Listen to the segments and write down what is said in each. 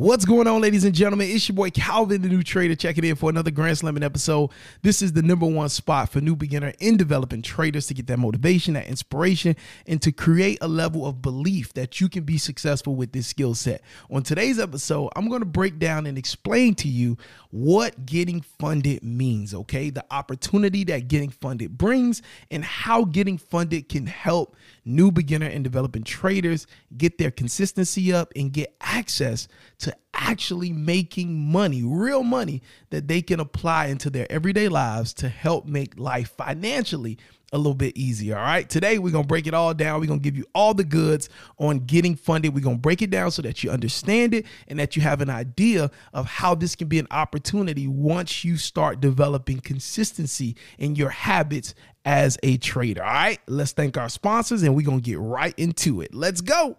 What's going on, ladies and gentlemen? It's your boy Calvin, the new trader, checking in for another Grand Slamming episode. This is the number one spot for new beginner and developing traders to get that motivation, that inspiration, and to create a level of belief that you can be successful with this skill set. On today's episode, I'm going to break down and explain to you what getting funded means, okay? The opportunity that getting funded brings and how getting funded can help new beginner and developing traders get their consistency up and get access to actually making money, real money that they can apply into their everyday lives to help make life financially a little bit easier. All right. Today, we're going to break it all down. We're going to give you all the goods on getting funded. We're going to break it down so that you understand it and that you have an idea of how this can be an opportunity once you start developing consistency in your habits as a trader. All right. Let's thank our sponsors and we're going to get right into it. Let's go.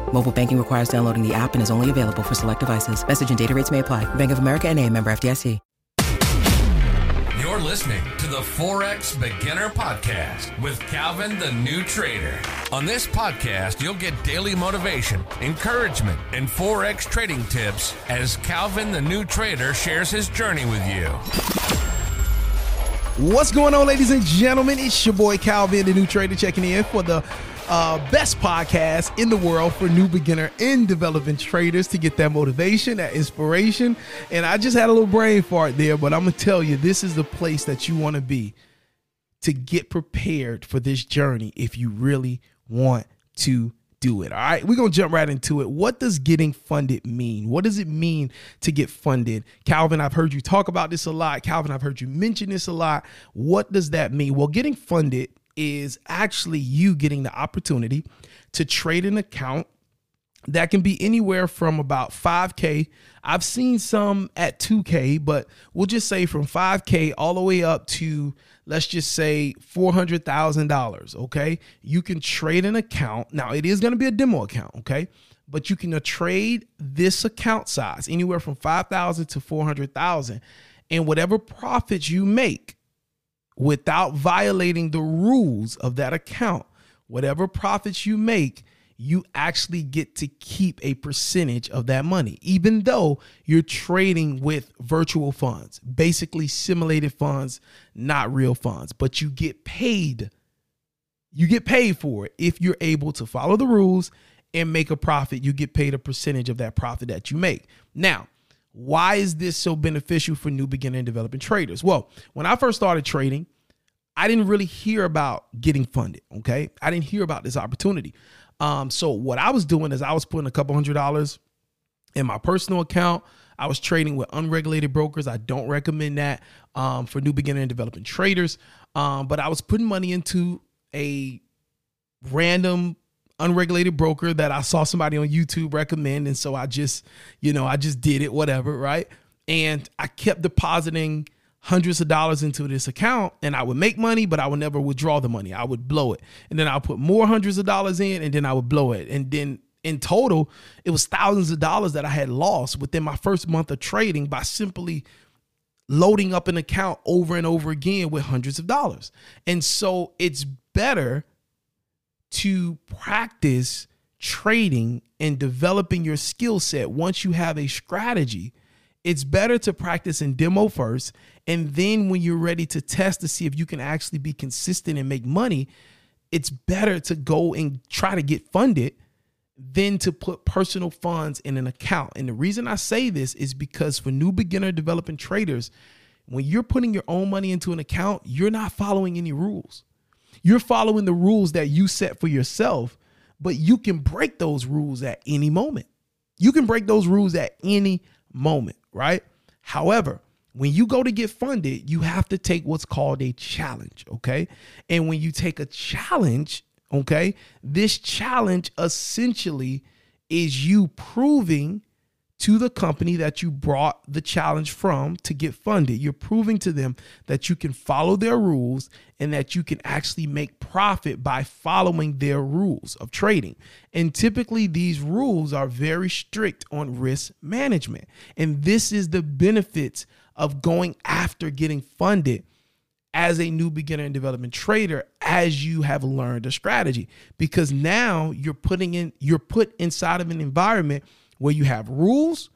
Mobile banking requires downloading the app and is only available for select devices. Message and data rates may apply. Bank of America and a member FDIC. You're listening to the Forex Beginner Podcast with Calvin the New Trader. On this podcast, you'll get daily motivation, encouragement, and Forex trading tips as Calvin the New Trader shares his journey with you. What's going on, ladies and gentlemen? It's your boy Calvin, the new trader, checking in for the uh, best podcast in the world for new beginner and developing traders to get that motivation, that inspiration. And I just had a little brain fart there, but I'm going to tell you, this is the place that you want to be to get prepared for this journey if you really want to do it. All right, we're going to jump right into it. What does getting funded mean? What does it mean to get funded? Calvin, I've heard you talk about this a lot. Calvin, I've heard you mention this a lot. What does that mean? Well, getting funded is actually you getting the opportunity to trade an account that can be anywhere from about 5K. I've seen some at 2K, but we'll just say from 5K all the way up to, let's just say $400,000. Okay. You can trade an account. Now, it is going to be a demo account. Okay. But you can trade this account size anywhere from 5,000 to 400,000. And whatever profits you make, without violating the rules of that account, whatever profits you make, you actually get to keep a percentage of that money, even though you're trading with virtual funds, basically simulated funds, not real funds, but you get paid. You get paid for it if you're able to follow the rules and make a profit. You get paid a percentage of that profit that you make. Now, why is this so beneficial for new beginner and developing traders? Well, when I first started trading, I didn't really hear about getting funded. Okay. I didn't hear about this opportunity. Um, so what I was doing is I was putting a couple hundred dollars in my personal account. I was trading with unregulated brokers. I don't recommend that um, for new beginner and developing traders. Um, but I was putting money into a random unregulated broker that I saw somebody on YouTube recommend. And so I just, you know, I just did it, whatever, right? And I kept depositing hundreds of dollars into this account and I would make money, but I would never withdraw the money. I would blow it. And then I'll put more hundreds of dollars in and then I would blow it. And then in total, it was thousands of dollars that I had lost within my first month of trading by simply loading up an account over and over again with hundreds of dollars. And so it's better to practice trading and developing your skill set once you have a strategy. It's better to practice in demo first. And then when you're ready to test to see if you can actually be consistent and make money, it's better to go and try to get funded than to put personal funds in an account. And the reason I say this is because for new beginner developing traders, when you're putting your own money into an account, you're not following any rules. You're following the rules that you set for yourself, but you can break those rules at any moment. You can break those rules at any moment, right? However, when you go to get funded, you have to take what's called a challenge, okay? And when you take a challenge, okay, this challenge essentially is you proving to the company that you brought the challenge from to get funded. You're proving to them that you can follow their rules and that you can actually make profit by following their rules of trading. And typically, these rules are very strict on risk management. And this is the benefits of going after getting funded as a new beginner and development trader as you have learned a strategy because now you're putting in you're put inside of an environment where you have rules.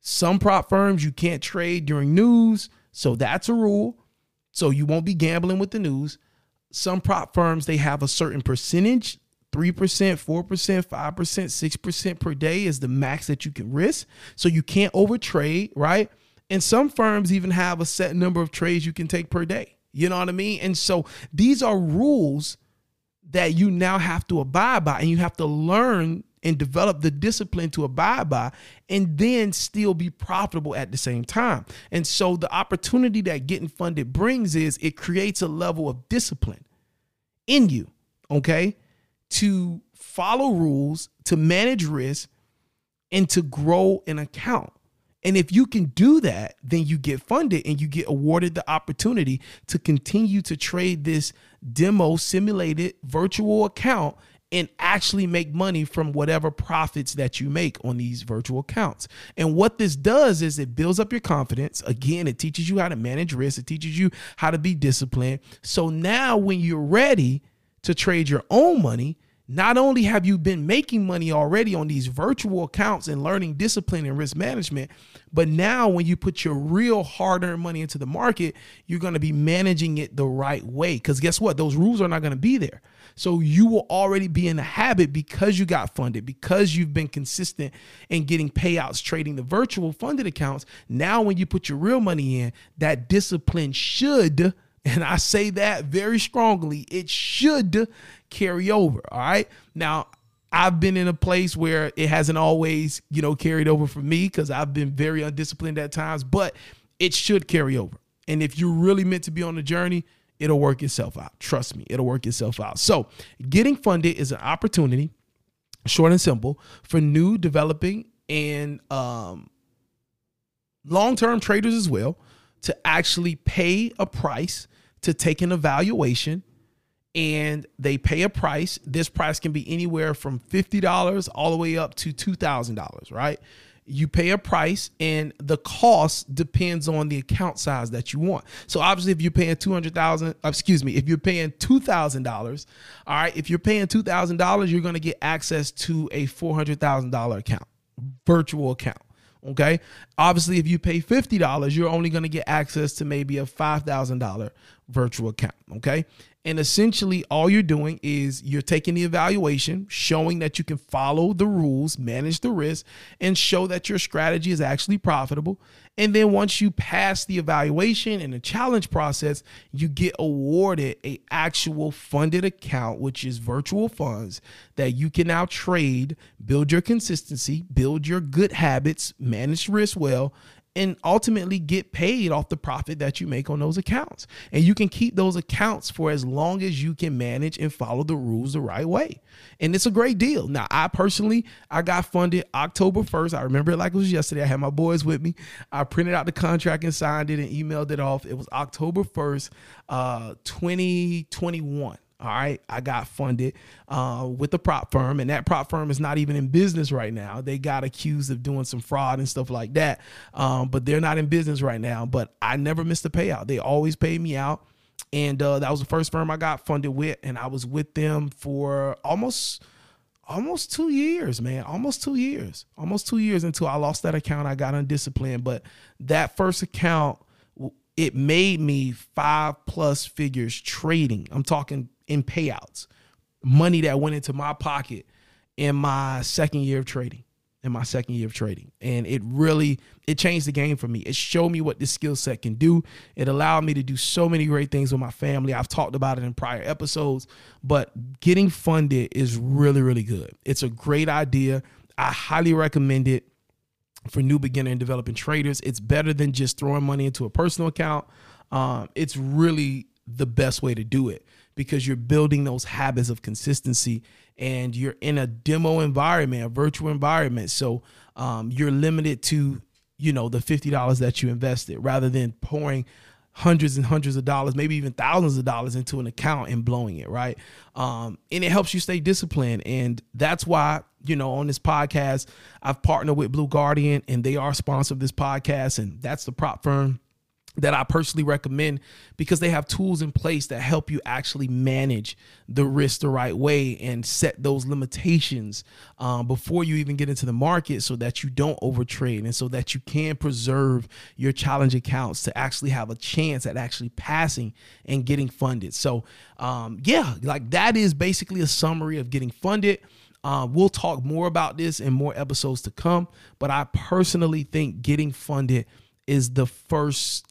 Some prop firms you can't trade during news, so that's a rule. So you won't be gambling with the news. Some prop firms they have a certain percentage 3%, 4%, 5%, 6% per day is the max that you can risk. So you can't overtrade, right? And some firms even have a set number of trades you can take per day. You know what I mean? And so these are rules that you now have to abide by and you have to learn and develop the discipline to abide by and then still be profitable at the same time. And so the opportunity that getting funded brings is it creates a level of discipline in you, okay? To follow rules, to manage risk, and to grow an account. And if you can do that, then you get funded and you get awarded the opportunity to continue to trade this demo simulated virtual account and actually make money from whatever profits that you make on these virtual accounts. And what this does is it builds up your confidence. Again, it teaches you how to manage risk, it teaches you how to be disciplined. So now when you're ready to trade your own money, not only have you been making money already on these virtual accounts and learning discipline and risk management, but now when you put your real hard earned money into the market, you're going to be managing it the right way. Because guess what? Those rules are not going to be there. So you will already be in the habit because you got funded, because you've been consistent in getting payouts trading the virtual funded accounts. Now, when you put your real money in, that discipline should, and I say that very strongly, it should carry over. All right. Now, I've been in a place where it hasn't always, you know, carried over for me because I've been very undisciplined at times, but it should carry over. And if you're really meant to be on the journey, it'll work itself out. Trust me, it'll work itself out. So, getting funded is an opportunity, short and simple, for new, developing, and um, long term traders as well to actually pay a price to take an evaluation and they pay a price. This price can be anywhere from $50 all the way up to $2,000, right? You pay a price and the cost depends on the account size that you want. So obviously if you're paying 200,000, uh, excuse me, if you're paying $2,000, all right, if you're paying $2,000, you're going to get access to a $400,000 account, virtual account. Okay. Obviously, if you pay $50, you're only going to get access to maybe a $5,000 virtual account. Okay. And essentially, all you're doing is you're taking the evaluation, showing that you can follow the rules, manage the risk, and show that your strategy is actually profitable. And then once you pass the evaluation and the challenge process, you get awarded a actual funded account, which is virtual funds that you can now trade, build your consistency, build your good habits, manage risk well, and ultimately get paid off the profit that you make on those accounts. And you can keep those accounts for as long as you can manage and follow the rules the right way. And it's a great deal. Now, I personally, I got funded October 1st. I remember it like it was yesterday. I had my boys with me. I printed out the contract and signed it and emailed it off. It was October 1st, uh, 2021. All right, I got funded uh, with a prop firm, and that prop firm is not even in business right now. They got accused of doing some fraud and stuff like that, um, but they're not in business right now. But I never missed a payout. They always paid me out, and uh, that was the first firm I got funded with, and I was with them for almost almost two years, man. Almost two years. Almost two years until I lost that account. I got undisciplined, but that first account it made me five plus figures trading. I'm talking in payouts, money that went into my pocket in my second year of trading. In my second year of trading, and it really it changed the game for me. It showed me what this skill set can do. It allowed me to do so many great things with my family. I've talked about it in prior episodes, but getting funded is really really good. It's a great idea. I highly recommend it for new beginner and developing traders. It's better than just throwing money into a personal account. Um, it's really the best way to do it because you're building those habits of consistency and you're in a demo environment, a virtual environment. So um, you're limited to, you know, the $50 that you invested rather than pouring hundreds and hundreds of dollars, maybe even thousands of dollars into an account and blowing it, right? Um, and it helps you stay disciplined. And that's why, you know, on this podcast, I've partnered with Blue Guardian and they are sponsor of this podcast. And that's the prop firm that I personally recommend because they have tools in place that help you actually manage the risk the right way and set those limitations um, before you even get into the market so that you don't overtrade and so that you can preserve your challenge accounts to actually have a chance at actually passing and getting funded. So, um, yeah, like that is basically a summary of getting funded. Uh, we'll talk more about this in more episodes to come, but I personally think getting funded is the first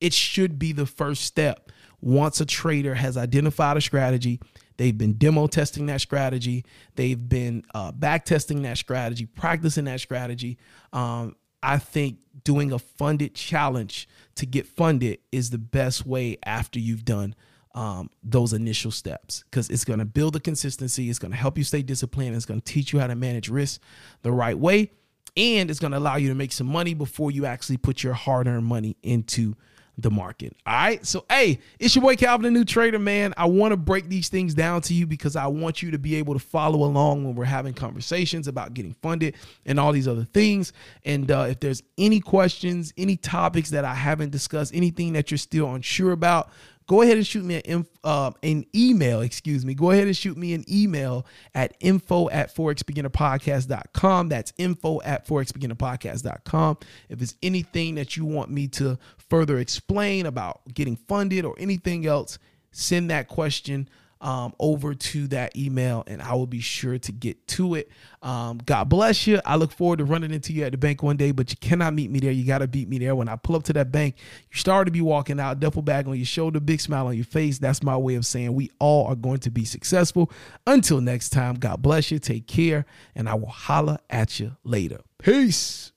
it should be the first step. Once a trader has identified a strategy they've been demo testing that strategy they've been uh, back testing that strategy practicing that strategy um, i think doing a funded challenge to get funded is the best way after you've done um, those initial steps. Because it's going to build the consistency it's going to help you stay disciplined it's going to teach you how to manage risk the right way and it's going to allow you to make some money before you actually put your hard-earned money into the market. All right. So, hey, it's your boy Calvin, the new trader, man. I want to break these things down to you because I want you to be able to follow along when we're having conversations about getting funded and all these other things. And uh, if there's any questions, any topics that I haven't discussed, anything that you're still unsure about, go ahead and shoot me an, uh, an email, excuse me. Go ahead and shoot me an email at info at forexbeginnerpodcast.com. That's info at forexbeginnerpodcast.com. If it's anything that you want me to further explain about getting funded or anything else, send that question um, over to that email and I will be sure to get to it. Um, God bless you. I look forward to running into you at the bank one day, but you cannot meet me there. You got to beat me there. When I pull up to that bank, you start to be walking out, duffel bag on your shoulder, big smile on your face. That's my way of saying we all are going to be successful. Until next time, God bless you. Take care, and I will holla at you later. Peace.